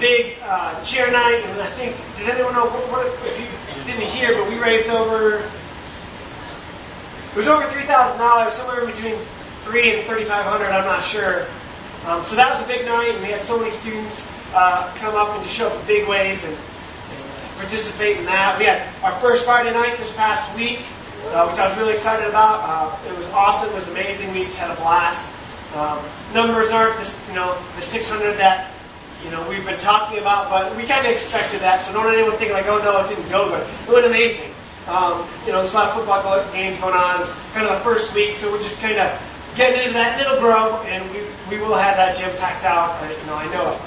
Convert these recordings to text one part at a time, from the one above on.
big uh, chair night, and I think, does anyone know what, what, if you didn't hear, but we raised over, it was over $3,000, somewhere between three and 3,500, I'm not sure. Um, so that was a big night, and we had so many students uh, come up and just show up in big ways and, and participate in that. We had our first Friday night this past week, uh, which I was really excited about. Uh, it was awesome. It was amazing. We just had a blast. Um, numbers aren't this, you know, the 600 that you know we've been talking about, but we kind of expected that. So don't let anyone think like, oh no, it didn't go good. It went amazing. Um, you know, there's a lot of football games going on. It's kind of the first week, so we're just kind of getting into that. And it'll grow, and we, we will have that gym packed out. Uh, you know, I know it.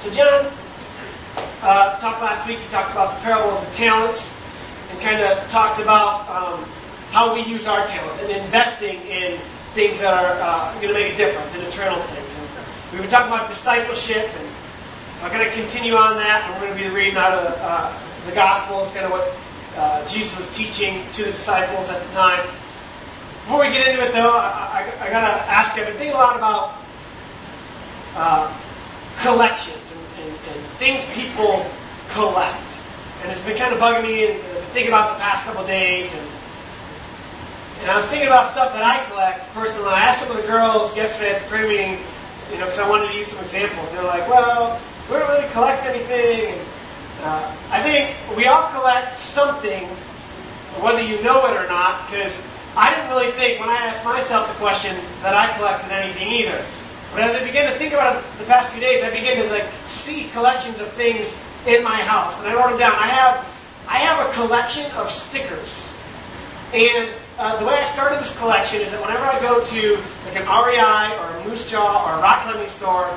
So John uh, talked last week. He talked about the parable of the talents, and kind of talked about um, how we use our talents and investing in things that are uh, going to make a difference in eternal things. And we've been talking about discipleship, and I'm going to continue on that. And we're going to be reading out of uh, the Gospels, kind of what uh, Jesus was teaching to the disciples at the time. Before we get into it, though, I, I, I got to ask you, I've been thinking a lot about uh, collections and, and, and, things people collect. And it's been kind of bugging me and thinking about the past couple days. And and I was thinking about stuff that I collect personally. I asked some of the girls yesterday at the prayer meeting, you know, because I wanted to use some examples. They're like, well, we don't really collect anything. And, uh, I think we all collect something, whether you know it or not, because I didn't really think when I asked myself the question that I collected anything either. But as I began to think about it the past few days, I began to like see collections of things in my house, and I wrote them down. I have I have a collection of stickers, and uh, the way I started this collection is that whenever I go to like an REI or a Moosejaw or a rock climbing store,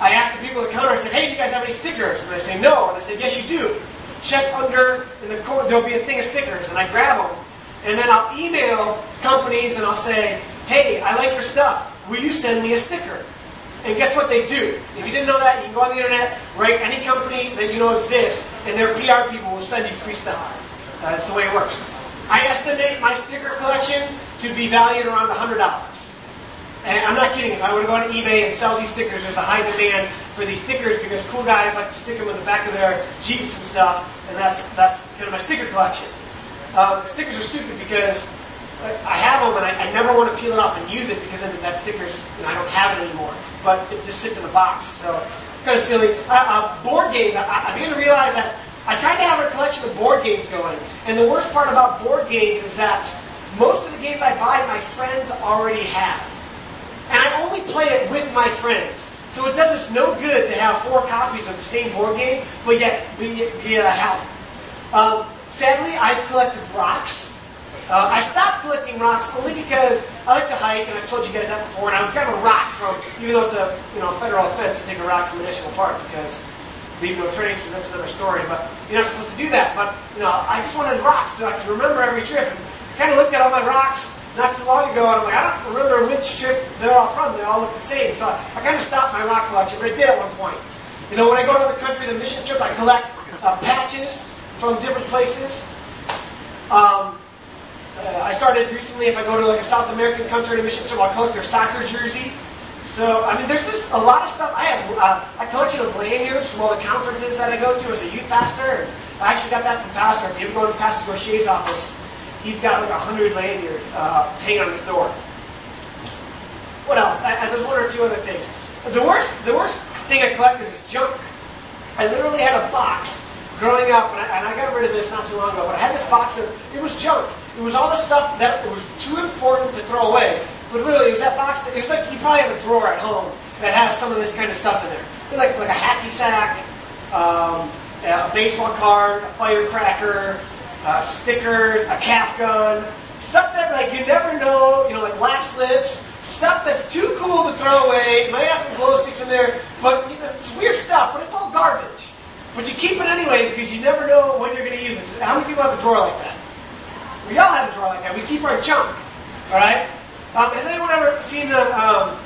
I ask the people at the counter, I said, hey, do you guys have any stickers? And they say, no. And I said, yes, you do. Check under in the corner, there'll be a thing of stickers. And I grab them. And then I'll email companies and I'll say, hey, I like your stuff. Will you send me a sticker? And guess what they do? If you didn't know that, you can go on the internet, write any company that you know exists, and their PR people will send you free stuff. Uh, that's the way it works. I estimate my sticker collection to be valued around $100. And I'm not kidding. If I were to go on eBay and sell these stickers, there's a high demand for these stickers because cool guys like to stick them on the back of their Jeeps and stuff, and that's, that's kind of my sticker collection. Um, stickers are stupid because I have them and I, I, never want to peel it off and use it because then that sticker's, you know, I don't have it anymore. But it just sits in a box. So it's kind of silly. Uh, uh, board game, I, I began to realize that I kind of have a collection of board games going. And the worst part about board games is that most of the games I buy, my friends already have. And I only play it with my friends. So it does us no good to have four copies of the same board game, but yet be, be a have Um, sadly, I've collected rocks. Uh, I stopped collecting rocks only because I like to hike, and I've told you guys that before, and I would grab a rock from, even though it's a you know federal offense to take a rock from a national park because leave no trace, and that's another story. But you're not supposed to do that. But you know, I just wanted rocks so I could remember every trip. And I kind of looked at all my rocks not too long ago, and I'm like, I don't remember which trip they're all from. They all look the same. So I, I kind of stopped my rock collection, but I did at one point. You know, when I go to the country, the mission trip, I collect uh, patches from different places. Um, uh, I started recently, if I go to like a South American country, a mission trip, I'll collect their soccer jersey. So, I mean, there's just a lot of stuff. I have uh, a collection of lanyards from all the conferences that I go to as a youth pastor. I actually got that from Pastor. If you ever go to Pastor Gaucher's office, he's got like a hundred lanyards uh, hanging on his door. What else? I, I, there's one or two other things. The worst, the worst thing I collected is junk. I literally had a box growing up, and I, and I got rid of this not too long ago, but I had this box of, it was junk. It was all the stuff that was too important to throw away. But really, it was that box. That, it was like you probably have a drawer at home that has some of this kind of stuff in there. Like like a hacky sack, um, a baseball card, a firecracker, uh, stickers, a calf gun, stuff that like you never know. You know, like wax lips, stuff that's too cool to throw away. You might have some glow sticks in there, but you know, it's weird stuff. But it's all garbage. But you keep it anyway because you never know when you're going to use it. How many people have a drawer like that? We all have a drawer like that. We keep our junk. All right. Um, has anyone ever seen the um,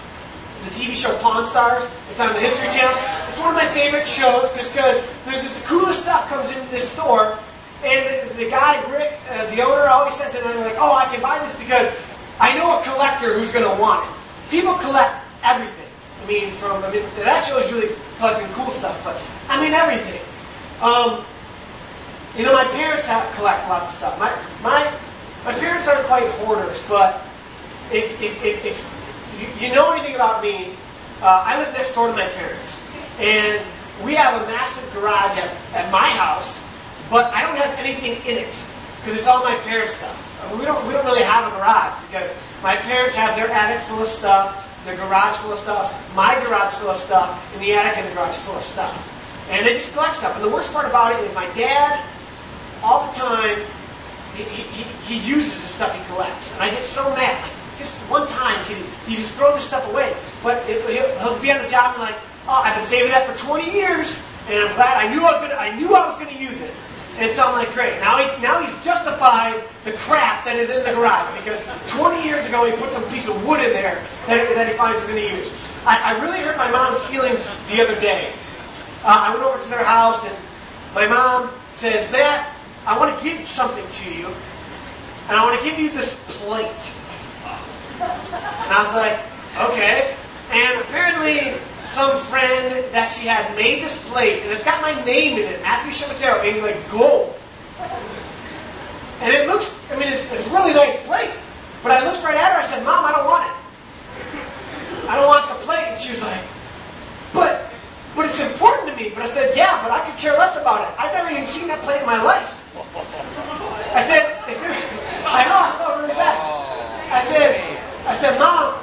the TV show Pawn Stars? It's on the History Channel. It's one of my favorite shows just because there's this the coolest stuff comes into this store, and the, the guy Rick, uh, the owner, always says it, and I'm like, oh, I can buy this because I know a collector who's going to want it. People collect everything. I mean, from I mean, that show is really collecting cool stuff, but I mean everything. Um, you know, my parents have collect lots of stuff. My my my parents aren't quite hoarders, but if you, you know anything about me, uh, I live next door to my parents, and we have a massive garage at, at my house, but I don't have anything in it because it's all my parents' stuff. I mean, we don't we don't really have a garage because my parents have their attic full of stuff, their garage full of stuff, my garage full of stuff, and the attic and the garage full of stuff. And they just collect stuff. And the worst part about it is my dad all the time, he, he, he uses the stuff he collects. And I get so mad. Just one time, can you, just throw this stuff away? But it, he'll, he'll be on the job and like, oh, I've been saving that for 20 years, and I'm glad I knew I was gonna, I knew I was gonna use it. And so I'm like, great. Now, he, now he's justified the crap that is in the garage because 20 years ago he put some piece of wood in there that, that he finds he's going to use. I, I, really hurt my mom's feelings the other day. Uh, I went over to their house and my mom says, Matt, I want to give something to you, and I want to give you this plate. And I was like, okay. And apparently, some friend that she had made this plate, and it's got my name in it, Matthew Shimatero, in like gold. And it looks, I mean, it's, it's a really nice plate. But I looked right at her, I said, Mom, I don't want it. I don't want the plate. And she was like, but, but it's important to me. But I said, yeah, but I could care less about it. I've never even seen that plate in my life. I said, I know, I felt really bad. I said, I said, Mom,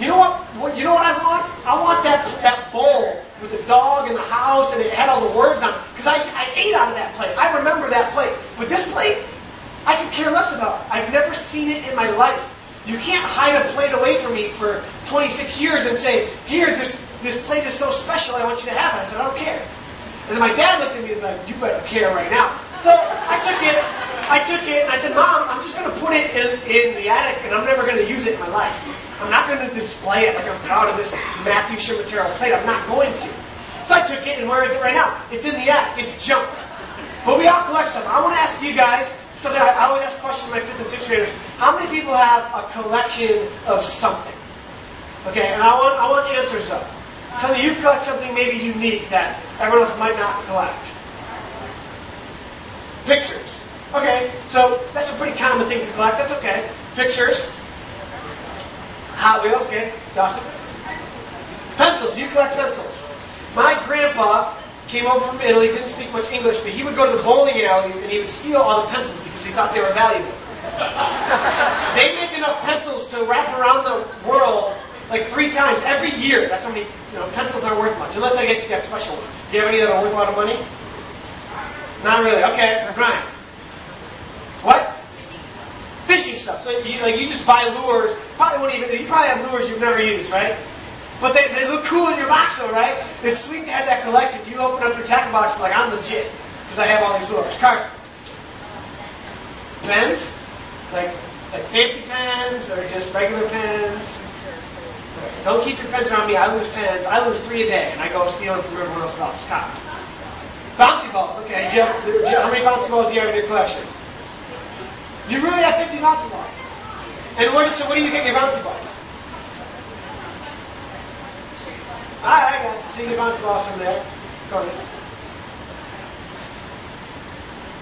you know what, what? You know what I want? I want that that bowl with the dog and the house, and it had all the words on it. Because I, I ate out of that plate. I remember that plate. But this plate, I could care less about. I've never seen it in my life. You can't hide a plate away from me for 26 years and say, here, this, this plate is so special, I want you to have it. I said, I don't care. And then my dad looked at me and was like, you better care right now. So I took it, I took it, and I said, Mom, I'm just going to put it in, in the attic, and I'm never going to use it in my life. I'm not going to display it like I'm proud of this Matthew Shimatero plate. I'm not going to. So I took it, and where is it right now? It's in the attic. It's junk. But we all collect stuff. I want to ask you guys something I, always ask questions to my fifth and sixth graders. How many people have a collection of something? Okay, and I want I want answers though. Of you collect something maybe unique that everyone else might not collect. Pictures. Okay, so that's a pretty common thing to collect. That's okay. Pictures. Hot Wheels, okay. Dawson. Pencils. You collect pencils. My grandpa came over from Italy, didn't speak much English, but he would go to the bowling alleys and he would steal all the pencils because he thought they were valuable. they make enough pencils to wrap around the world like three times every year. That's how many you know, pencils aren't worth much, unless I guess you got special ones. Do you have any that are worth a lot of money? Not really. Okay, Brian. What? Fishing stuff. So you, like you just buy lures. Probably won't even. You probably have lures you've never used, right? But they, they look cool in your box, though, right? It's sweet to have that collection. You open up your tackle box, like I'm legit because I have all these lures. Carson. Pens, like like fancy pens or just regular pens. Don't keep your pens around me. I lose pens. I lose three a day, and I go steal them from everyone else's office. Copy. Bouncy balls. Okay. How many bouncy balls do you have in your collection? You really have 50 bouncy balls. And where, so where do you get your bouncy balls? All right, you. See your bouncy balls from there. Go ahead.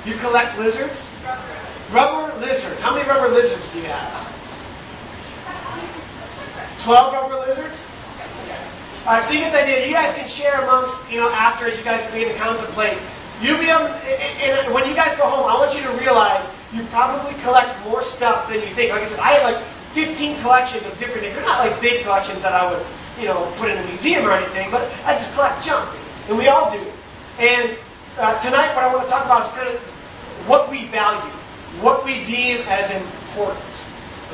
You collect lizards? Rubber lizard. How many rubber lizards do you have? 12 rubber lizards? All right, so you get the idea. You guys can share amongst, you know, after as you guys begin to contemplate. You'll be able, and when you guys go home, I want you to realize you probably collect more stuff than you think. Like I said, I have like 15 collections of different things. They're not like big collections that I would, you know, put in a museum or anything, but I just collect junk, and we all do. And uh, tonight, what I want to talk about is kind of what we value, what we deem as important.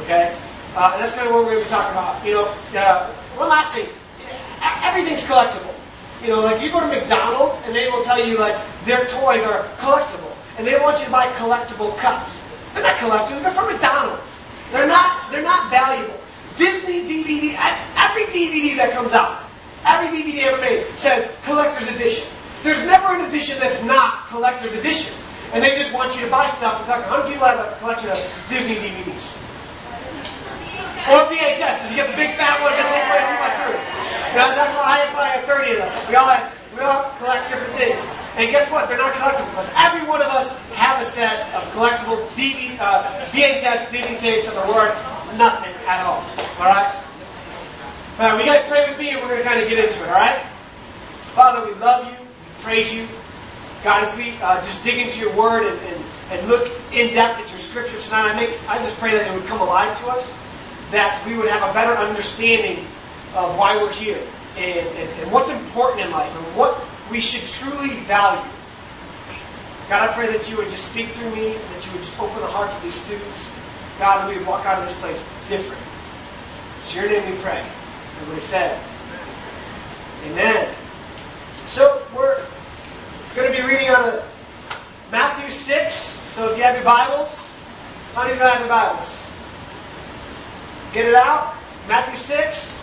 Okay, uh, and that's kind of what we're going to be talking about. You know, uh, one last thing everything's collectible. You know, like you go to McDonald's and they will tell you like their toys are collectible, and they want you to buy collectible cups. They're not collectible. They're from McDonald's. They're not. They're not valuable. Disney DVD. Every DVD that comes out, every DVD ever made says collector's edition. There's never an edition that's not collector's edition, and they just want you to buy stuff. How many people have a collection of Disney DVDs? Or VHS? Did you get the big fat one that take way too much room? You know, that's why I have 30 of them. We all, have, we all collect different things. And guess what? They're not collectible because every one of us have a set of collectible DV, uh, VHS DVD tapes that are worth nothing at all. All right? All right, you guys pray with me and we're going to kind of get into it, all right? Father, we love you, we praise you. God, as we uh, just dig into your word and, and, and look in depth at your scripture tonight, I, make, I just pray that it would come alive to us, that we would have a better understanding of why we're here and, and, and what's important in life and what we should truly value. God, I pray that you would just speak through me, that you would just open the hearts of these students. God, that we would walk out of this place different. It's your name we pray. Everybody said, Amen. So we're going to be reading out of Matthew 6. So if you have your Bibles, how of you have your Bibles? Get it out. Matthew 6.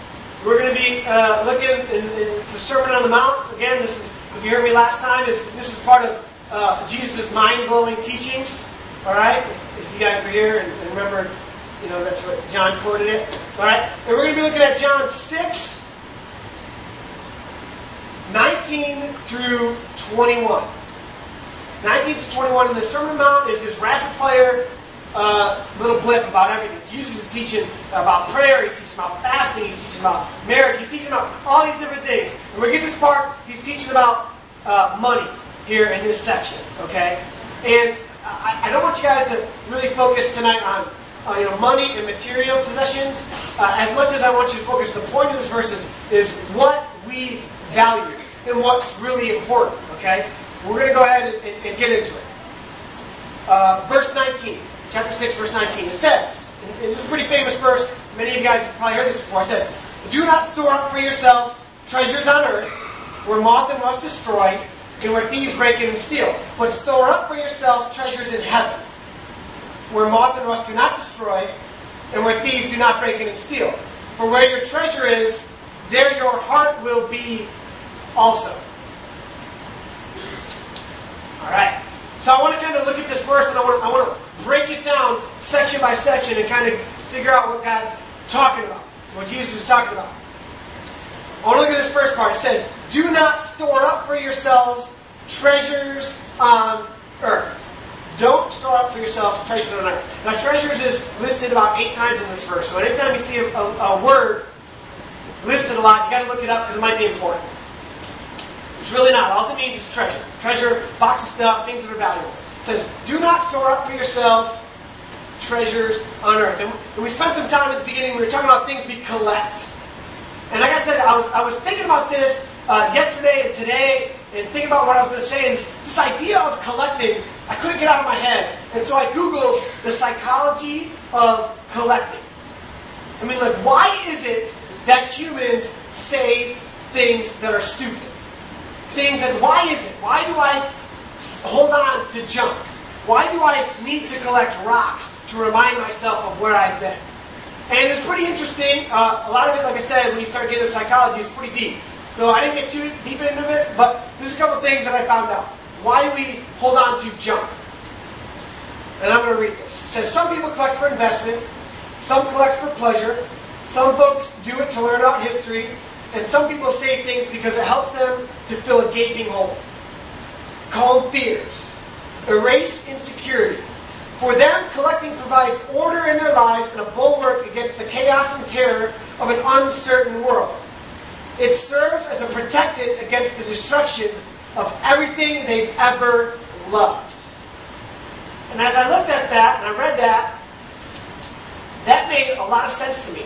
We're going to be uh, looking, and it's the Sermon on the Mount. Again, this is, if you heard me last time, this, this is part of uh, Jesus' mind-blowing teachings. All right? If, if you guys were here and, and remember, you know, that's what John quoted it. All right? And we're going to be looking at John 6, 19 through 21. 19 to 21 in the Sermon on the Mount is this rapid fire uh, little blip about everything. Jesus is teaching about prayer, he's teaching about fasting, he's teaching about marriage, he's teaching about all these different things. And we get to this part, he's teaching about uh, money here in this section, okay? And I, I, don't want you guys to really focus tonight on uh, you know, money and material possessions uh, as much as I want you to focus. The point of this verse is, is what we value and what's really important, okay? We're going to go ahead and, and, and get into it. Uh, verse 19, chapter 6, verse 19. It says, and this is a pretty famous verse. Many of you guys have probably heard this before. It says, Do not store up for yourselves treasures on earth, where moth and rust destroy, and where thieves break in and steal. But store up for yourselves treasures in heaven, where moth and rust do not destroy, and where thieves do not break in and steal. For where your treasure is, there your heart will be also. All right. So I want to kind of look at this verse and I want to, I want to break it down section by section and kind of figure out what God's talking about, what Jesus is talking about. I want to look at this first part. It says, Do not store up for yourselves treasures on earth. Don't store up for yourselves treasures on earth. Now, treasures is listed about eight times in this verse. So anytime you see a, a, a word listed a lot, you got to look it up because it might be important. It's really not. All it means is treasure. Treasure, box of stuff, things that are valuable. It says, do not store up for yourselves treasures on earth. And we spent some time at the beginning, we were talking about things we collect. And I got to tell you, I was, I was thinking about this uh, yesterday and today, and thinking about what I was going to say. And this, idea of collecting, I couldn't get out of my head. And so I Googled the psychology of collecting. I mean, like, why is it that humans save things that are stupid? things and why is it? Why do I hold on to junk? Why do I need to collect rocks to remind myself of where I've been? And it's pretty interesting. Uh, a lot of it, like I said, when you start getting into psychology, it's pretty deep. So I didn't get too deep into it, but there's a couple things that I found out. Why we hold on to junk. And I'm going to read this. It says, Some people collect for investment, some collect for pleasure, some folks do it to learn about history, and some people save things because it helps them to fill a gaping hole. Calm fears. Erase insecurity. For them, collecting provides order in their lives and a bulwark against the chaos and terror of an uncertain world. It serves as a protectant against the destruction of everything they've ever loved. And as I looked at that and I read that, that made a lot of sense to me.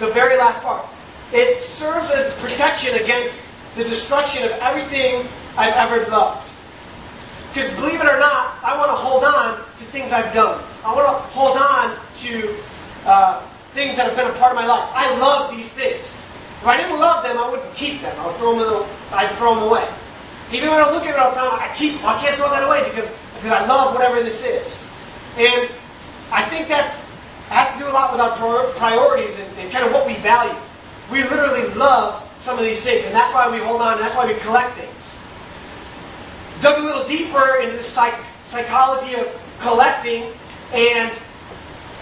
The very last part. It serves as protection against the destruction of everything I've ever loved. Because believe it or not, I want to hold on to things I've done. I want to hold on to uh, things that have been a part of my life. I love these things. If I didn't love them, I wouldn't keep them. I would throw them. I'd throw them away. Even when I look at it all the time, I keep. I can't throw that away because because I love whatever this is. And I think that's has to do a lot with our priorities and, and kind of what we value. We literally love some of these things, and that's why we hold on, that's why we collect things. Dug a little deeper into the psych- psychology of collecting, and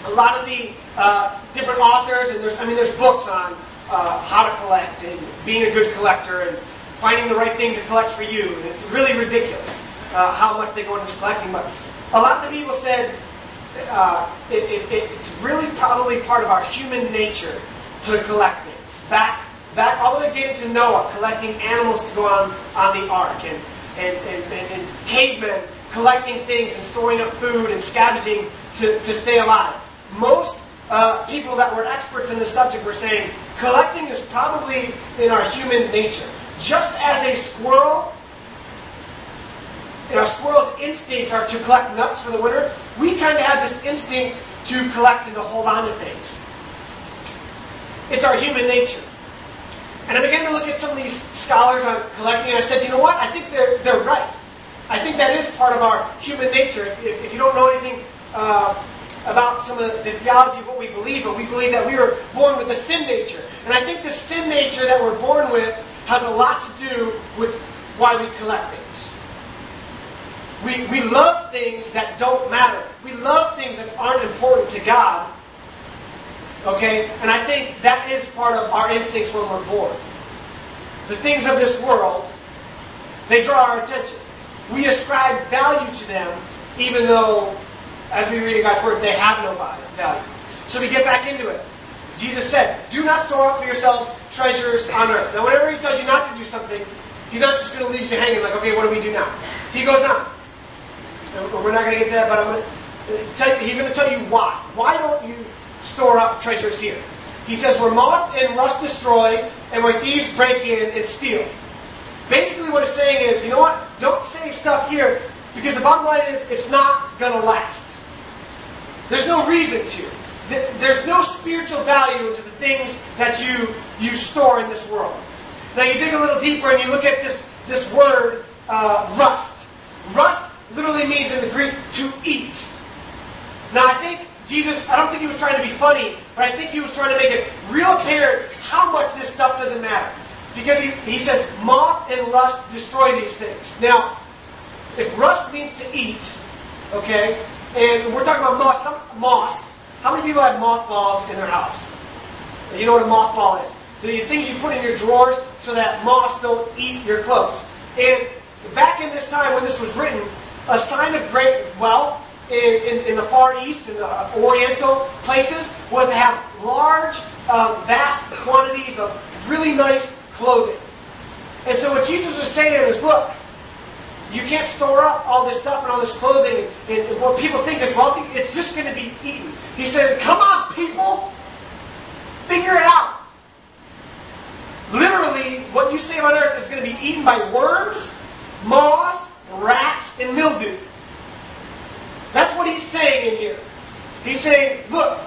a lot of the uh, different authors, and there's, I mean, there's books on uh, how to collect and being a good collector and finding the right thing to collect for you. And it's really ridiculous uh, how much they go into collecting. But a lot of the people said uh, it, it, it's really probably part of our human nature to collect things. Back, back all the way dated to Noah, collecting animals to go on, on the ark, and, and, and, and, and cavemen collecting things and storing up food and scavenging to, to stay alive. Most uh, people that were experts in the subject were saying collecting is probably in our human nature. Just as a squirrel, and our squirrel's instincts are to collect nuts for the winter, we kind of have this instinct to collect and to hold on to things. It's our human nature. And I began to look at some of these scholars on collecting, and I said, you know what? I think they're, they're right. I think that is part of our human nature. If, if, if you don't know anything uh, about some of the theology of what we believe, but we believe that we were born with a sin nature. And I think the sin nature that we're born with has a lot to do with why we collect things. We, we love things that don't matter. We love things that aren't important to God. Okay? And I think that is part of our instincts when we're born. The things of this world, they draw our attention. We ascribe value to them, even though, as we read in God's Word, they have no value. So we get back into it. Jesus said, Do not store up for yourselves treasures on earth. Now, whenever he tells you not to do something, he's not just going to leave you hanging like, okay, what do we do now? He goes on. We're not going to get to that, but I'm going to uh, tell you, he's going to tell you why. Why don't you store up treasures here? He says, where moth and rust destroy, and where thieves break in and steal. Basically, what it's saying is, you know what? Don't save stuff here because the bottom line is it's not going to last. There's no reason to. There's no spiritual value into the things that you, you store in this world. Now, you dig a little deeper and you look at this, this word, uh, rust. Rust literally means in the Greek to eat. Now, I think Jesus, I don't think he was trying to be funny, but I think he was trying to make it real clear how much this stuff doesn't matter. Because he, he says, moth and rust destroy these things. Now, if rust means to eat, okay, and we're talking about moss, how, moss, how many people have mothballs in their house? You know what a mothball is? The things you put in your drawers so that moths don't eat your clothes. And back in this time when this was written, a sign of great wealth in, in, in the Far East, in the Oriental places, was to have large, um, vast quantities of really nice clothing. And so what Jesus was saying is, look, you can't store up all this stuff and all this clothing and, and what people think is wealthy. It's just going to be eaten. He said, come on, people. Figure it out. Literally, what you save on earth is going to be eaten by worms, moths, rats, and mildew. That's what he's saying in here. He's saying, look,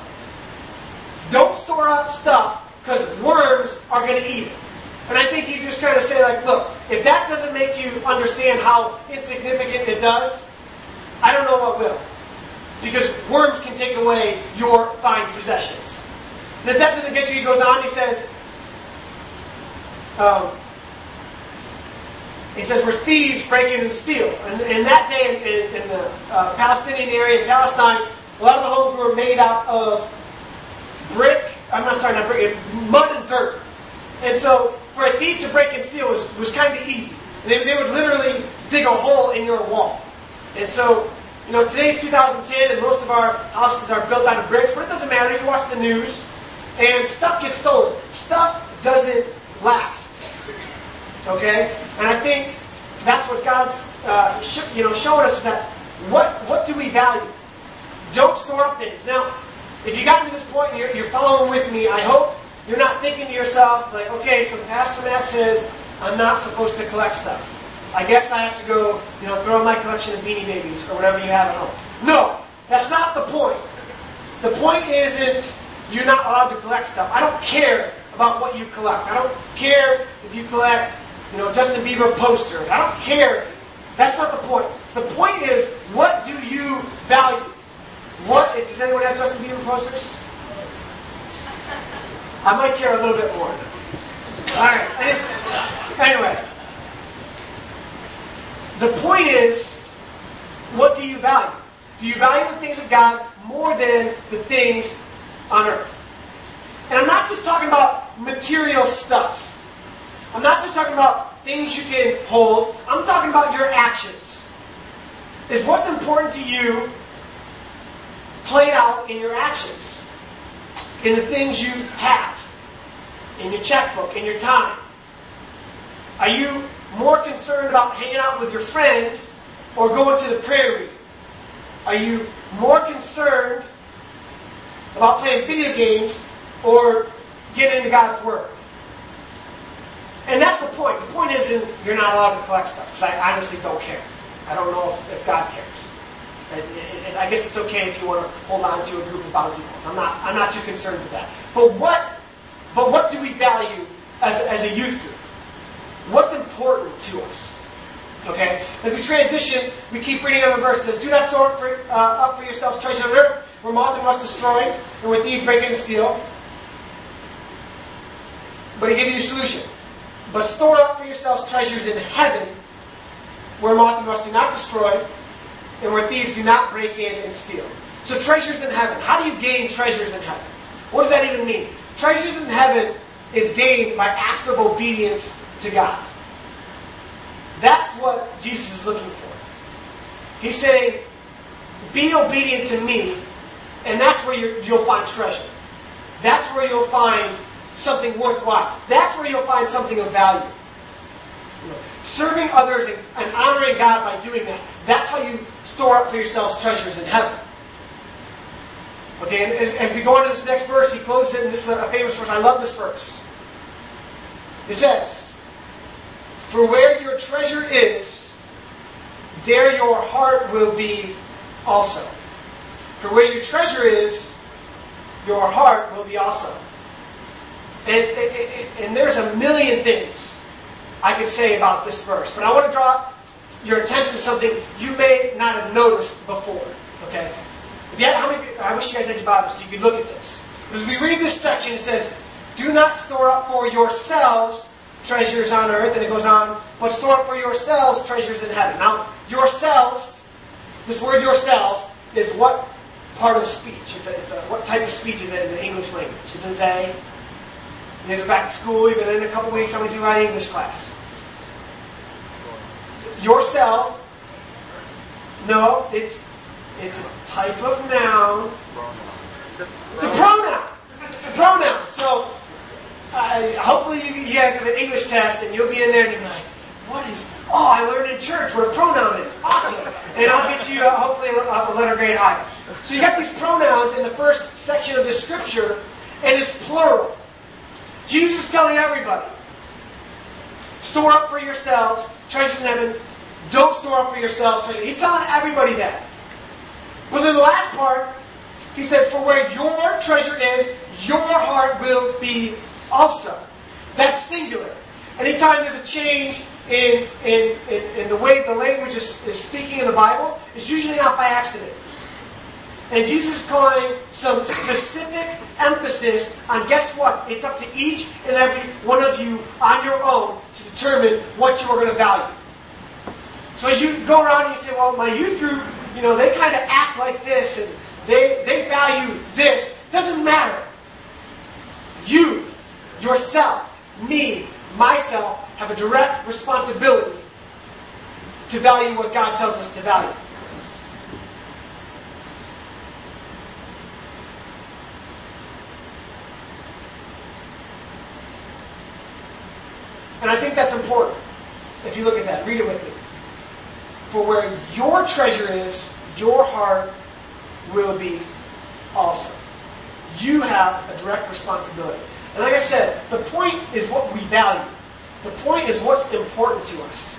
don't store up stuff because worms are going to eat it. And I think he's just trying to say, like, look, if that doesn't make you understand how insignificant it does, I don't know what will. Because worms can take away your fine possessions. And if that doesn't get you, he goes on, he says, um, he says, we're thieves breaking and steal. And in that day in, in, the uh, Palestinian area in Palestine, a lot of the homes were made out of brick, I'm not sorry, not brick, mud and dirt. And so for a thief to break and steal was, was kind of easy. They, they would literally dig a hole in your wall. And so, you know, today's 2010 and most of our houses are built out of bricks, but it doesn't matter. You watch the news and stuff gets stolen. Stuff doesn't last. Okay? And I think that's what God's uh, sh- you know showing us that what what do we value? Don't store up things. Now, if you got to this point and you're, you're following with me, I hope you're not thinking to yourself, like, okay, so Pastor Matt says I'm not supposed to collect stuff. I guess I have to go, you know, throw my collection of Beanie Babies or whatever you have at home. No, that's not the point. The point isn't you're not allowed to collect stuff. I don't care about what you collect. I don't care if you collect, you know, Justin Bieber posters. I don't care. That's not the point. The point is, what do you value? What does anyone have Justin Bieber posters? I might care a little bit more. All right. Anyway, the point is, what do you value? Do you value the things of God more than the things on earth? And I'm not just talking about about material stuff. I'm not just talking about things you can hold. I'm talking about your actions. Is what's important to you played out in your actions, in the things you have, in your checkbook, in your time? Are you more concerned about hanging out with your friends or going to the prayer meeting? Are you more concerned about playing video games or getting into God's Word? And that's the point. The point isn't you're not allowed to collect stuff, because I honestly don't care. I don't know if, if God cares. And, and I guess it's okay if you want to hold on to a group of bouncy balls. I'm not, I'm not too concerned with that. But what, but what do we value as, as a youth group? What's important to us? Okay? As we transition, we keep reading on the verse. It says, Do not store up for, uh, up for yourselves treasure on earth, where moth and rust destroy, and with these break in and steal. But he gives you a solution. But store up for yourselves treasures in heaven, where moth and rust do not destroy, and where thieves do not break in and steal. So treasures in heaven. How do you gain treasures in heaven? What does that even mean? Treasures in heaven is gained by acts of obedience to God. That's what Jesus is looking for. He's saying, be obedient to me, and that's where you'll find treasure. That's where you'll find something worthwhile. That's where you'll find something of value. You know, serving others and, and honoring God by doing that, that's how you store up for yourselves treasures in heaven. Okay, and as, as we go into this next verse, he closes it, and this is a famous verse. I love this verse. It says, For where your treasure is, there your heart will be also. For where your treasure is, your heart will be also. And, and, there's a million things I could say about this verse, but I want to draw your attention to something you may not have noticed before. Okay? If you have, how many, I wish you guys had your Bibles so you could look at this. As we read this section, it says, Do not store up for yourselves treasures on earth, and it goes on, but store up for yourselves treasures in heaven. Now, yourselves, this word yourselves, is what part of speech? It's a, it's a, what type of speech is it in the English language? It is a guys are back to school. Been in a couple weeks. I'm going to do my English class. Yourself. No, it's it's a type of noun. It's a pronoun. It's a pronoun. So uh, hopefully you, you guys have an English test and you'll be in there and you'll be like, what is, oh, I learned in church what a pronoun is. Awesome. And I'll get you uh, hopefully a, a letter grade higher. So you got these pronouns in the first section of the scripture and it's plural. Jesus is telling everybody store up for yourselves treasures in heaven. Don't store up for yourselves treasures. He's telling everybody that. But in the last part, he says, For where your treasure is, your heart will be also. That's singular. Anytime there's a change in, in, in, in the way the language is, is speaking in the Bible, it's usually not by accident. And Jesus is calling some specific emphasis on guess what? It's up to each and every one of you on your own to determine what you're going to value. So as you go around and you say, well, my youth group, you know, they kind of act like this and they, they value this. Doesn't matter. You, yourself, me, myself, have a direct responsibility to value what God tells us to value. And I think that's important. If you look at that, read it with me. For where your treasure is, your heart will be also. You have a direct responsibility. And like I said, the point is what we value. The point is what's important to us.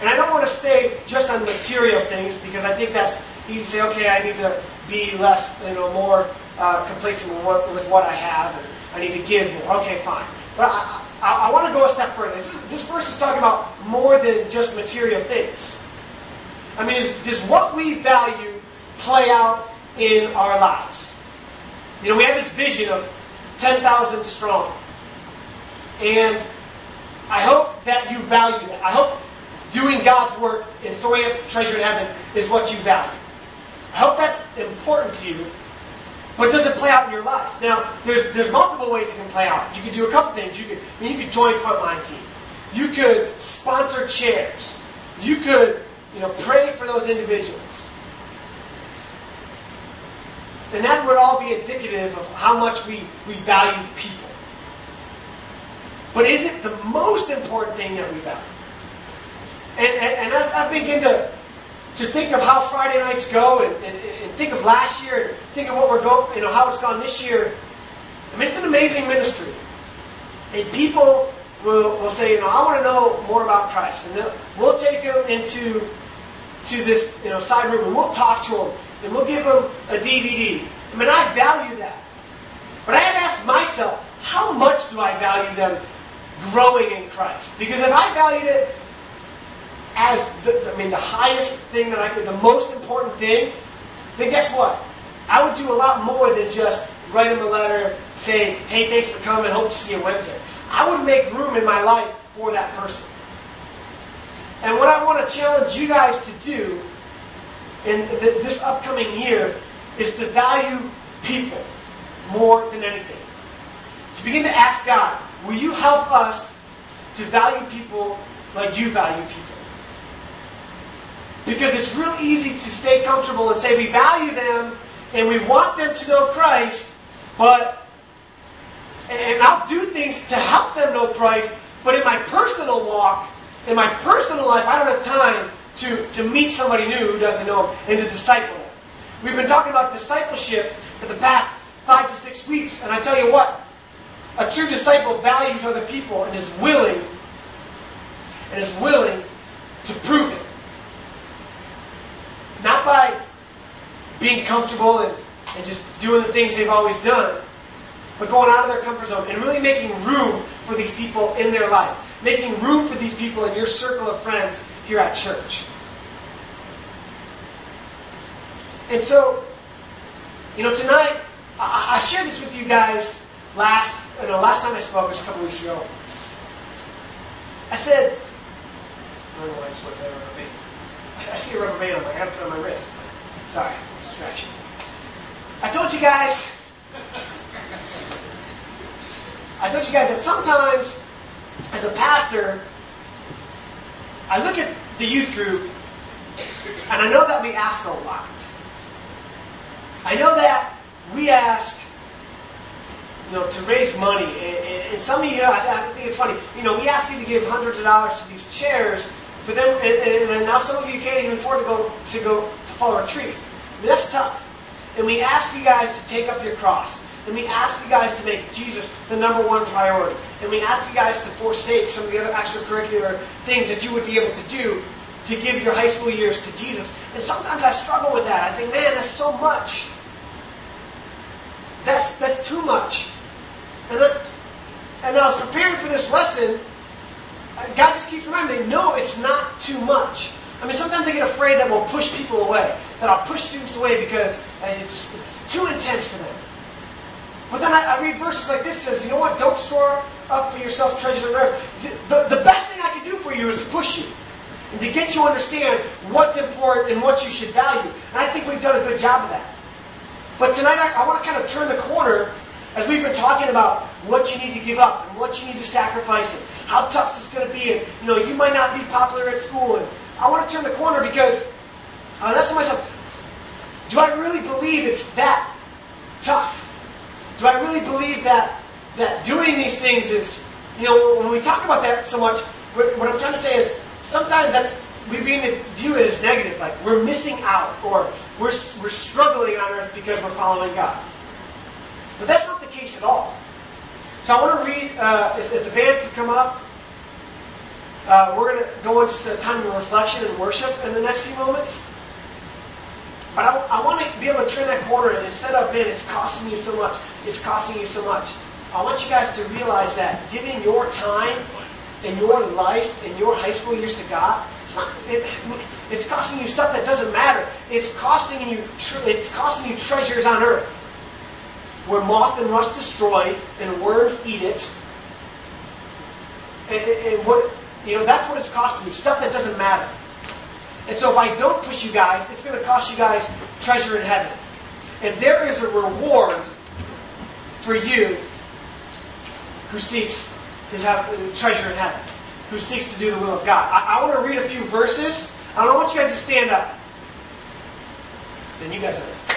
And I don't want to stay just on material things because I think that's easy to say, okay, I need to be less, you know, more uh, complacent with what, with what I have and I need to give more. Okay, fine. But I, I, I want to go a step further. This, is, this verse is talking about more than just material things. I mean, is, does what we value play out in our lives? You know, we have this vision of 10,000 strong. And I hope that you value that. I hope doing God's work and storing up treasure in heaven is what you value. I hope that's important to you. But does it play out in your life? Now, there's there's multiple ways it can play out. You could do a couple things. You could I mean, you could join frontline team. You could sponsor chairs. You could you know pray for those individuals. And that would all be indicative of how much we, we value people. But is it the most important thing that we value? And, and, and I begin to, to think of how Friday nights go and, and, and think of last year and think of what we're going, you know, how it's gone this year, I mean, it's an amazing ministry. And people will, will say, you know, I want to know more about Christ. And we'll take them into to this you know, side room and we'll talk to them and we'll give them a DVD. I mean, I value that. But I had to ask myself, how much do I value them growing in Christ? Because if I valued it as the, I mean the highest thing that I could, the most important thing, then guess what? I would do a lot more than just write them a letter saying, hey, thanks for coming, hope to see you Wednesday. I would make room in my life for that person. And what I want to challenge you guys to do in this upcoming year is to value people more than anything. To begin to ask God, will you help us to value people like you value people? Because it's real easy to stay comfortable and say we value them and we want them to know Christ, but, and I'll do things to help them know Christ, but in my personal walk, in my personal life, I don't have time to, to meet somebody new who doesn't know him and to disciple them. We've been talking about discipleship for the past five to six weeks, and I tell you what, a true disciple values other people and is willing and is willing to prove it. Not by being comfortable and, and just doing the things they've always done, but going out of their comfort zone and really making room for these people in their life. Making room for these people in your circle of friends here at church. And so, you know, tonight, I, I shared this with you guys last, you know, last time I spoke was a couple weeks ago. I said, I don't know why I just went that rubber band. I, I see rubber band, like, I put it on my wrist. Sorry, distraction. I told you guys, I told you guys that sometimes, as a pastor, I look at the youth group, and I know that we ask a lot. I know that we ask, you know, to raise money, and, and some of you, I, think it's funny, you know, we ask you to give hundreds of dollars to these chairs, for them, and, and now some of you can't even afford to go to go to follow a tree. That's tough. And we ask you guys to take up your cross. And we ask you guys to make Jesus the number one priority. And we ask you guys to forsake some of the other extracurricular things that you would be able to do to give your high school years to Jesus. And sometimes I struggle with that. I think, man, that's so much. That's, that's too much. And, then, and I was preparing for this lesson. God just keeps reminding me, no, it's not too much. I mean, sometimes I get afraid that we'll push people away, that I'll push students away because uh, it's, it's too intense for them. But then I, I, read verses like this says, you know what? Don't store up for yourself treasure on earth. The, the, the best thing I can do for you is to push you and to get you to understand what's important and what you should value. And I think we've done a good job of that. But tonight I, I want to kind of turn the corner as we've been talking about what you need to give up and what you need to sacrifice and how tough it's going to be. And you know, you might not be popular at school. And I want to turn the corner because I was asking myself, do I really believe it's that tough? Do I really believe that that doing these things is, you know, when we talk about that so much, what I'm trying to say is sometimes that's we view it as negative, like we're missing out or we're, we're struggling on earth because we're following God. But that's not case at all. So I want to read, uh, if, if, the band could come up, uh, we're going to go into a time of reflection and worship in the next few moments. But I, I want to be able to turn that corner and instead of, man, it's costing you so much, it's costing you so much. I want you guys to realize that giving your time and your life and your high school years to God it's, not, it, it's costing you stuff that doesn't matter. It's costing you. It's costing you treasures on earth, where moth and rust destroy and worms eat it. And, and what you know, that's what it's costing you. Stuff that doesn't matter. And so if I don't push you guys, it's going to cost you guys treasure in heaven. And there is a reward for you who seeks his treasure in heaven, who seeks to do the will of God. I, I want to read a few verses. I don't want you guys to stand up. Then you guys are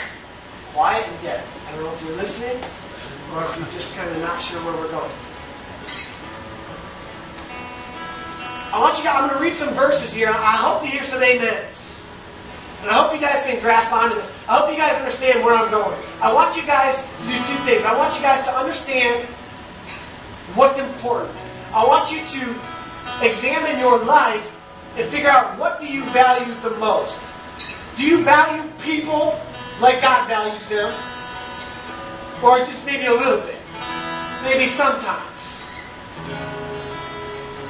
quiet and dead. I don't know if you're listening or if you're just kind of not sure where we're going. I want you guys, I'm going to read some verses here. I hope to hear some amens. And I hope you guys can grasp onto this. I hope you guys understand where I'm going. I want you guys to do two things. I want you guys to understand what's important. I want you to examine your life and figure out what do you value the most. Do you value people like God values them? Or just maybe a little bit? Maybe sometimes.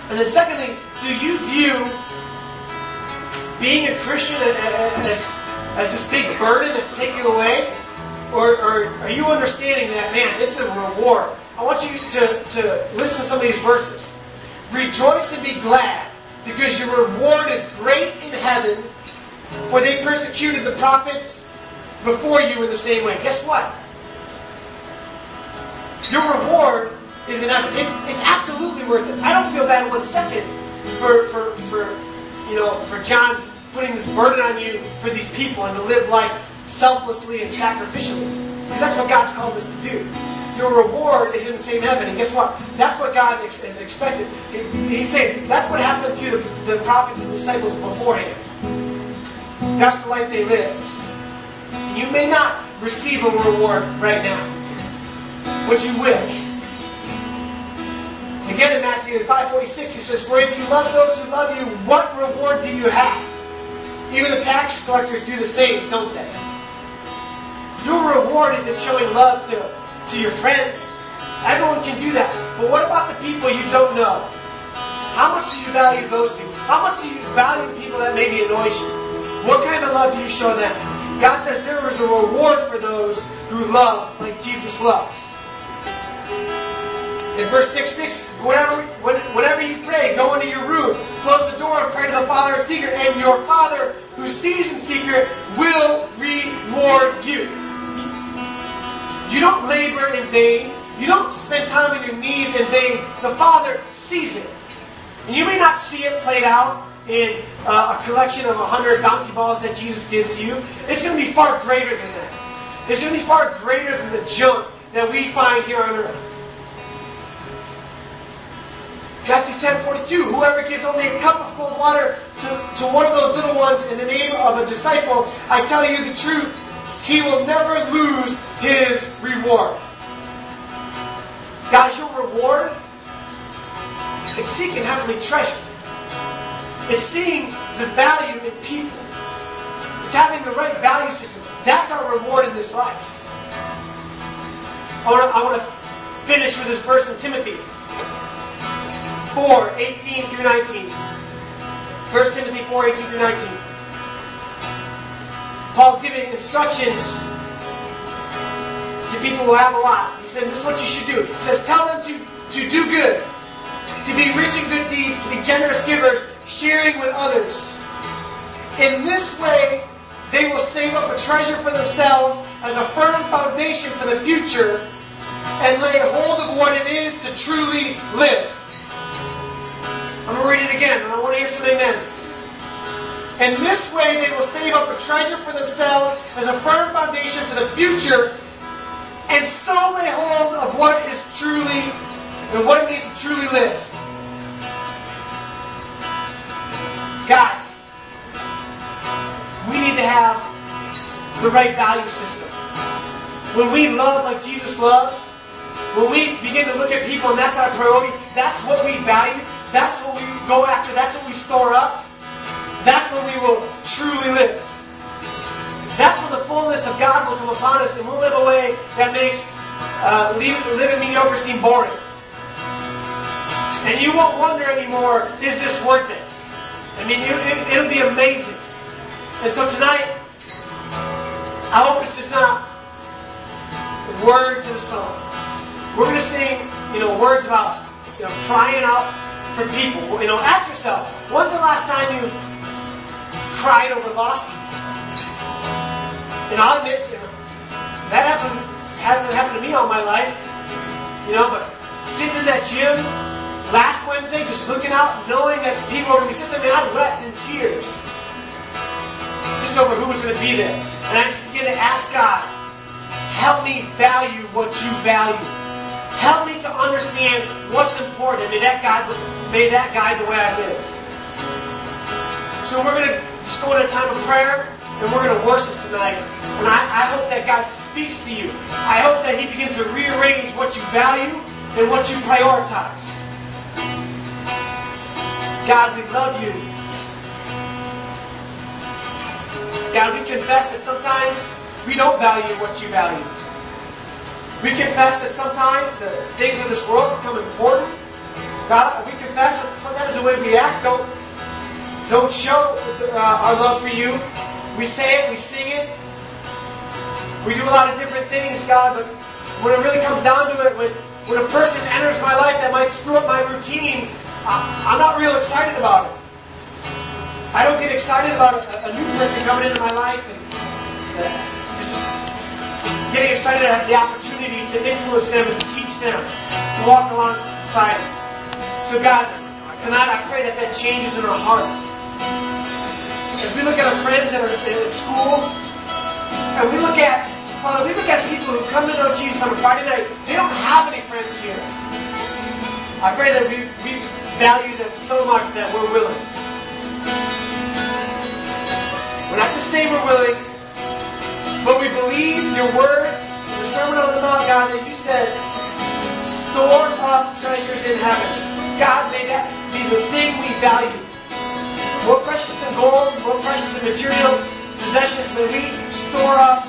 And then secondly, do you view being a Christian as, as this big burden that's taken away? Or, or are you understanding that, man, this is a reward? I want you to, to listen to some of these verses. Rejoice and be glad, because your reward is great in heaven, for they persecuted the prophets before you in the same way. Guess what? Your reward is heaven. It's, it's absolutely worth it. I don't feel bad one second for, for, for, you know, for John putting this burden on you for these people and to live life selflessly and sacrificially. Because that's what God's called us to do. Your reward is in the same heaven. And guess what? That's what God has expected. he's saying that's what happened to the, the prophets and disciples beforehand. That's the life they lived. You may not receive a reward right now, but you wish. Again in Matthew 5.46 he says, For if you love those who love you, what reward do you have? Even the tax collectors do the same, don't they? Your reward is in showing love to, to your friends. Everyone can do that. But what about the people you don't know? How much do you value those people? How much do you value the people that maybe annoy you? What kind of love do you show them? God says there is a reward for those who love like Jesus loves. In verse 6 6, whenever, whenever you pray, go into your room, close the door, and pray to the Father in secret, and your Father who sees in secret will reward you. You don't labor in vain. You don't spend time on your knees in vain. The Father sees it. And you may not see it played out in uh, a collection of 100 bouncy balls that Jesus gives you. It's going to be far greater than that. It's going to be far greater than the junk that we find here on earth. Matthew 10 42, whoever gives only a cup of cold water to, to one of those little ones in the name of a disciple, I tell you the truth, he will never lose his reward. Guys, your reward is seeking heavenly treasure. It's seeing the value in people. It's having the right value system. That's our reward in this life. I want to, I finish with this verse in Timothy. 4, 18 through 19. 1 Timothy 4, 18 through 19. Paul's giving instructions to people who have a lot. He said, this is what you should do. He says, tell them to, to do good, to be rich in good deeds, to be generous givers, sharing with others. In this way, they will save up a treasure for themselves as a firm foundation for the future and lay hold of what it is to truly live. I'm going to read it again, and I want to hear some amens. And this way they will save up a treasure for themselves as a firm foundation for the future, and so lay hold of what is truly, and what it means to truly live. Guys, we need to have the right value system. When we love like Jesus loves, when we begin to look at people and that's our priority, that's what we value, that's what we go after. That's what we store up. That's when we will truly live. That's when the fullness of God will come upon us and we'll live a way that makes uh, living mediocre seem boring. And you won't wonder anymore, is this worth it? I mean, it, it, it'll be amazing. And so tonight, I hope it's just not words in a song. We're going to sing, you know, words about, you know, trying out for people. You know, ask yourself, when's the last time you've cried over lost people? And I'll admit, that happened, hasn't happened to me all my life. You know, but sitting in that gym last Wednesday, just looking out, knowing that people were going to be sitting there, man, I wept in tears. Just over who was going to be there. And I just began to ask God, help me value what you value. Help me to understand what's important. May that guide, may that guide the way I live. So we're going to just go into a time of prayer and we're going to worship tonight. And I, I hope that God speaks to you. I hope that He begins to rearrange what you value and what you prioritize. God, we love you. God, we confess that sometimes we don't value what you value. We confess that sometimes the things of this world become important. God, we confess that sometimes the way we act don't don't show uh, our love for you. We say it, we sing it. We do a lot of different things, God, but when it really comes down to it, when, when a person enters my life that might screw up my routine, I, am not real excited about it. I don't get excited about a, a new person coming into my life and uh, just getting excited to have the opportunity to influence them and to teach them, to walk alongside. So God, tonight I pray that that changes in our hearts. As we look at our friends that are school, and we look at, Father, we look at people who come to know Jesus on a Friday night, they don't have any friends here. I pray that we, we value them so much that we're willing. We're not to say we're willing, but we believe your words, the Sermon on the Mount, God, that you said, store up treasures in heaven. God, may that be the thing we value more precious than gold, more precious than material possessions, when we store up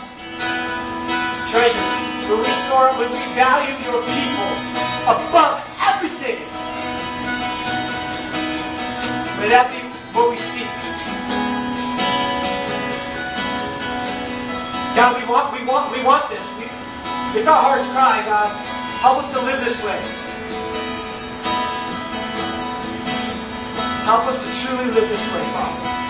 treasures, when we store, when we value your people above everything. May that be God, we want, we want, we want this. We, it's our heart's cry, God. Help us to live this way. Help us to truly live this way, Father.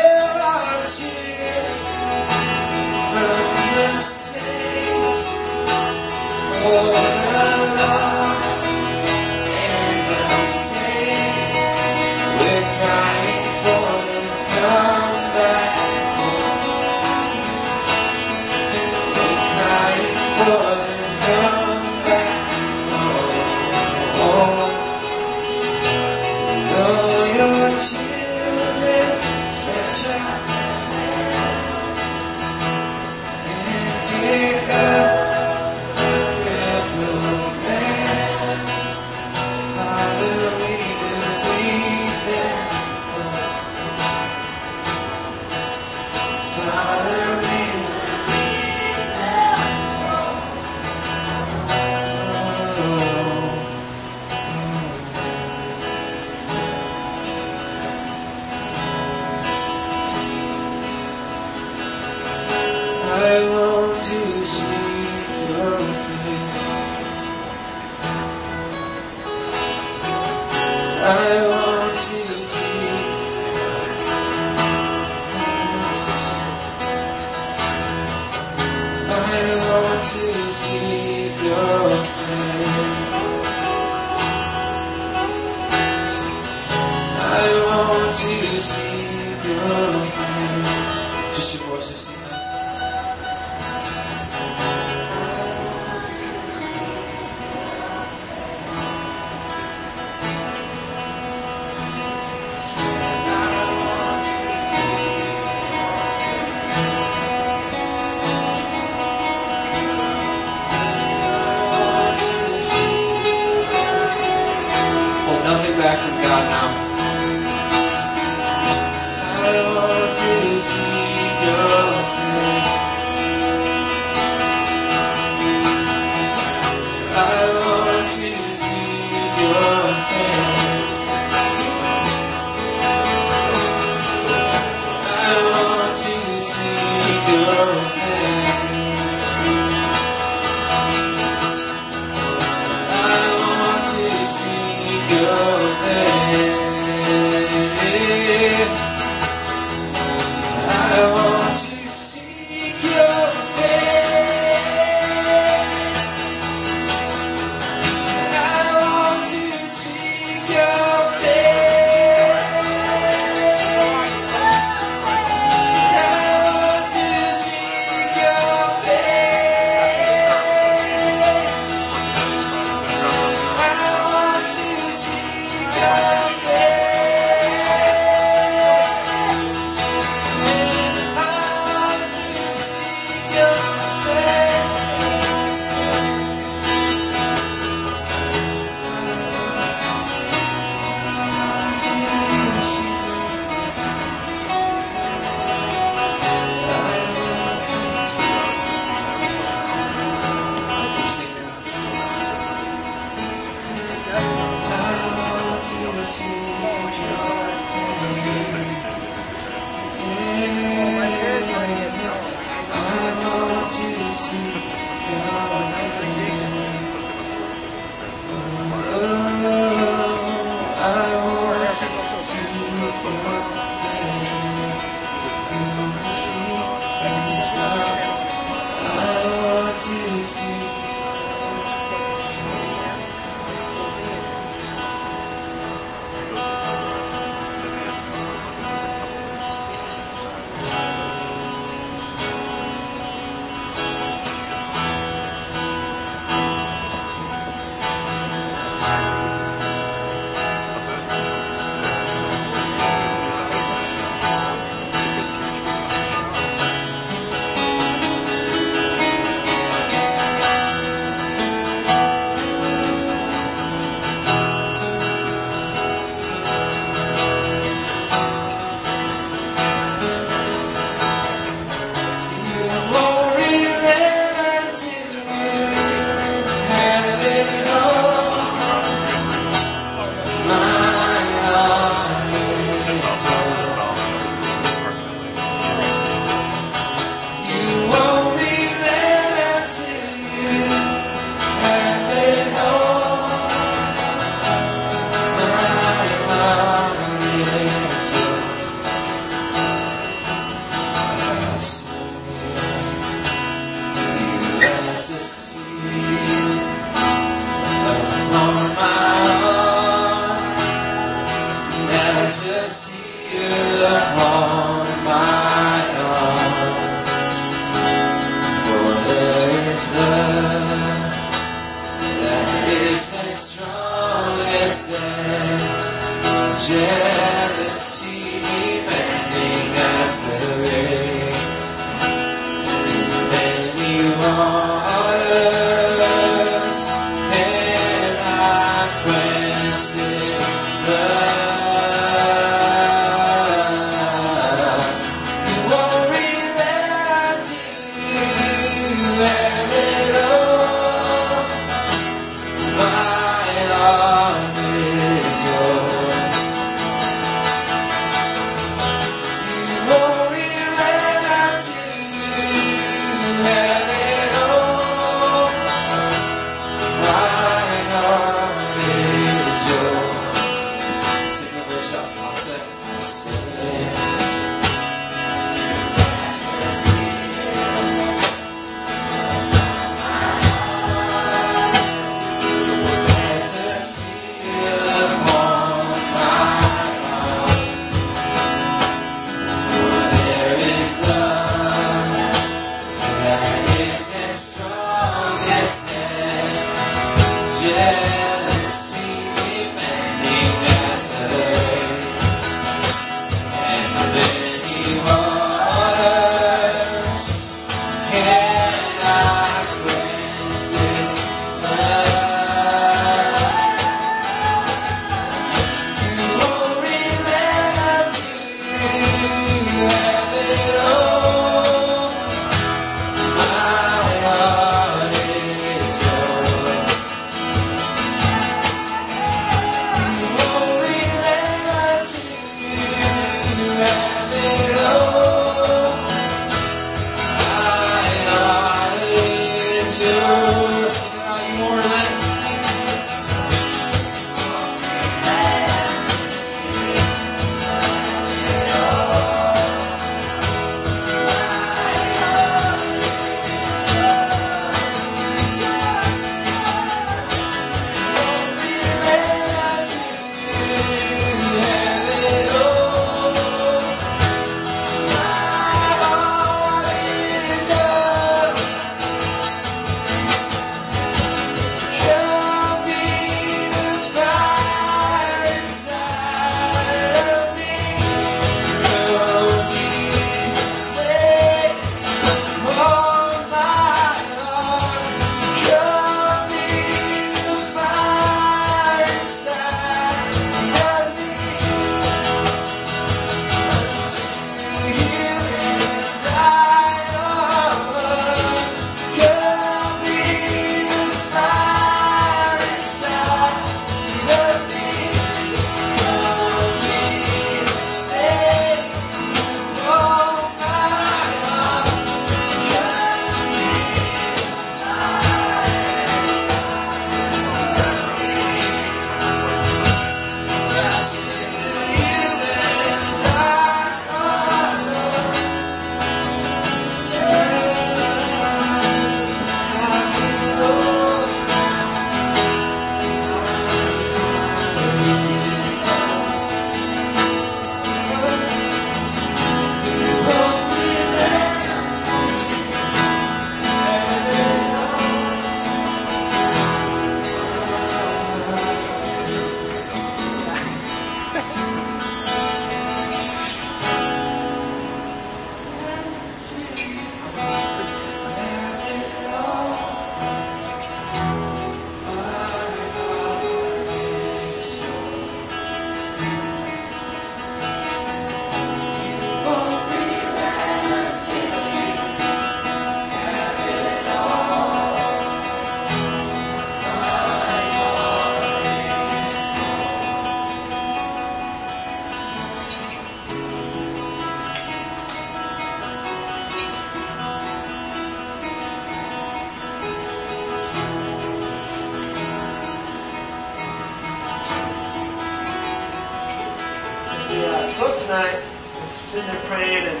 Tonight, just sitting there praying, and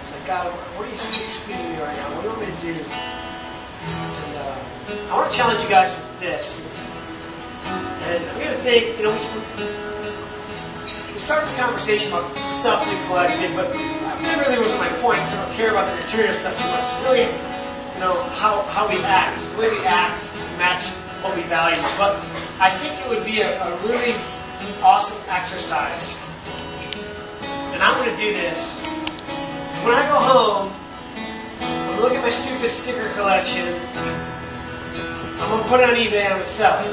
it's like, God, what are you speaking to me right now? What do you want me to do? And uh, I want to challenge you guys with this. And I'm going to think, you know, we, started the conversation about stuff we collected, but that really wasn't my point. So I don't care about the material stuff too much. It's really, you know, how, how we act. Does the way we act match what we value? But I think it would be a, a really an awesome exercise. And I'm going to do this. When I go home, I'm going to look at my stupid sticker collection. I'm going to put it on eBay and I'm going to sell it.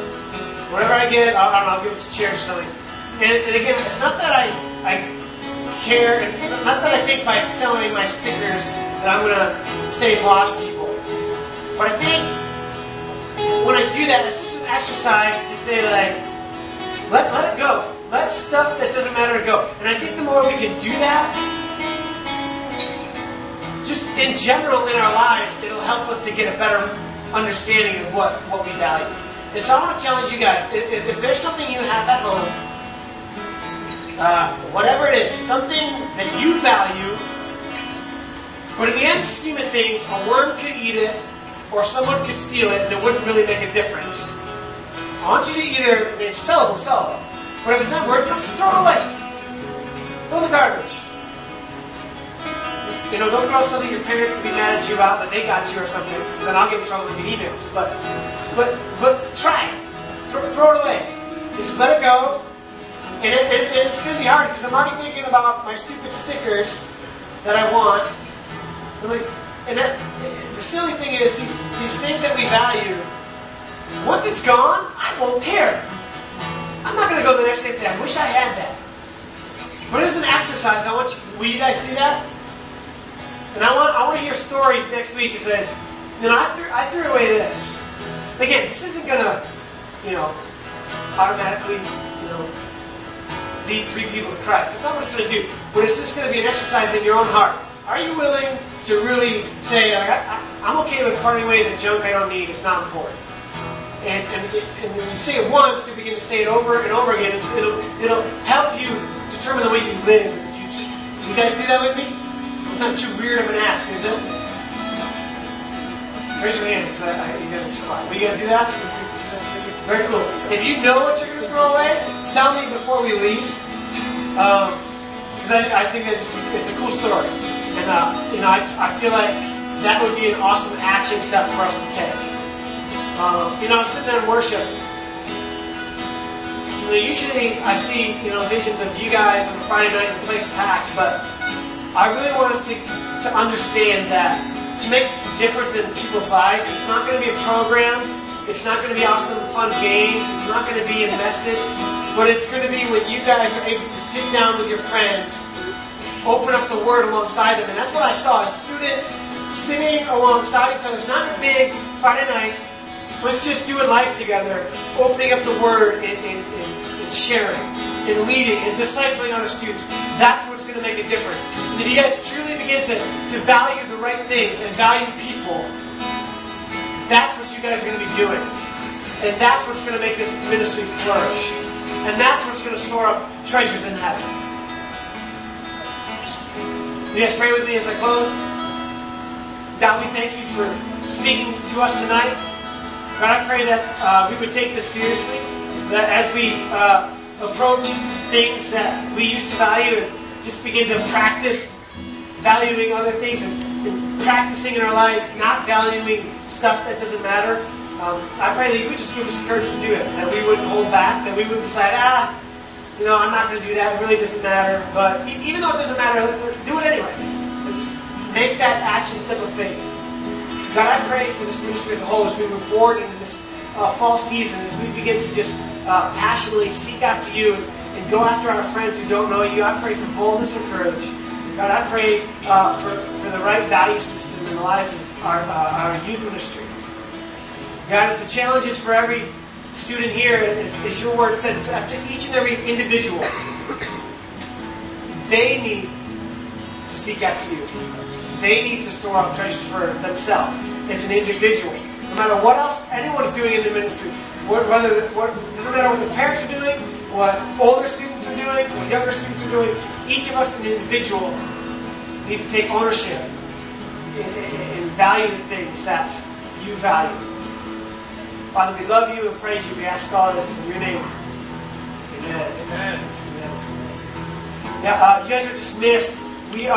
Whatever I get, I'll, I'll give it to charity or something. And, and again, it's not that I, I care, not that I think by selling my stickers that I'm going to save lost people. But I think when I do that, it's just an exercise to say like, let, let it go. Let stuff that doesn't matter go. And I think the more we can do that, just in general in our lives, it'll help us to get a better understanding of what, what we value. And so I want to challenge you guys, if, if there's something you have at home, uh, whatever it is, something that you value, but in the end scheme of things, a worm could eat it, or someone could steal it, and it wouldn't really make a difference. I want you to either sell it, sell it. But if it's not worth it, just throw it away. Throw the garbage. You know, don't throw something your parents will be mad at you about that they got you or something, then I'll get in trouble with get emails. But, but, but try it. Throw, throw it away. Just let it go. And, it, it, it's going to be hard because I'm already thinking about my stupid stickers that I want. I'm like, and that, the silly thing is, these, these things that we value, once it's gone, I won't care. I'm not going to go the next day and say, I wish I had that. But as an exercise, I want you, will you guys do that? And I want, I want to hear stories next week that says, you know, I threw, I threw away this. Again, this isn't going to, you know, automatically, you know, lead three people to Christ. That's not what it's going to do. But it's just going to be an exercise in your own heart. Are you willing to really say, like, I, am okay with parting away the junk I don't need, it's not important? And, and, and when you say it once, you begin to say it over and over again. it'll, it'll help you determine the way you live in the future. You guys do that with me? It's not too weird of an ask, is it? Raise your hand you guys are. Will you guys do that? Very cool. If you know what you're going to throw away, tell me before we leave. Because um, I, I, think it's, it's a cool story. And, uh, you know, I, I feel like that would be an awesome action step for us to take. Um, you know, I'm sitting there in worship. You know, usually I see, you know, visions of you guys on Friday night the place packed, but I really want us to, to understand that to make a difference in people's lives, it's not going to be a program, it's not going to be awesome fun games, it's not going to be a message, but it's going to be when you guys are able to sit down with your friends, open up the Word alongside them. And that's what I saw, students sitting alongside each other. It's not a big Friday night, but just doing life together, opening up the Word and, and, and, and sharing, and leading, and discipling other students. That's what's going to make a difference. And if you guys truly begin to, to value the right things and value people, that's what you guys are going to be doing. And that's what's going to make this ministry flourish. And that's what's going to store up treasures in heaven. You guys pray with me as I close? God, we thank you for speaking to us tonight. God, I pray that uh, we would take this seriously. That as we uh, approach things that we used to value and just begin to practice valuing other things and, and practicing in our lives, not valuing stuff that doesn't matter. Um, I pray that you would just give us the courage to do it, that we wouldn't hold back, that we wouldn't decide, ah, you know, I'm not going to do that. It really doesn't matter. But even though it doesn't matter, do it anyway. Let's make that action step of faith. God, I pray for this ministry as a whole as we move forward into this uh, fall season, as we begin to just uh, passionately seek after you and, go after our friends who don't know you. I pray for boldness and courage. God, I pray uh, for, for the right value system in the lives of our, uh, our youth ministry. God, as the challenges for every student here, as, as your word says, after each and every individual, they need to seek after you. They need to store up treasures for themselves as an individual. No matter what else anyone is doing in the ministry, whether what, doesn't matter what the parents are doing, what older students are doing, what younger students are doing, each of us as an individual need to take ownership and value the things that you value. Father, we love you and praise you. We ask all this in your name. Amen. Amen. Amen. Now, uh, you guys are dismissed. We are.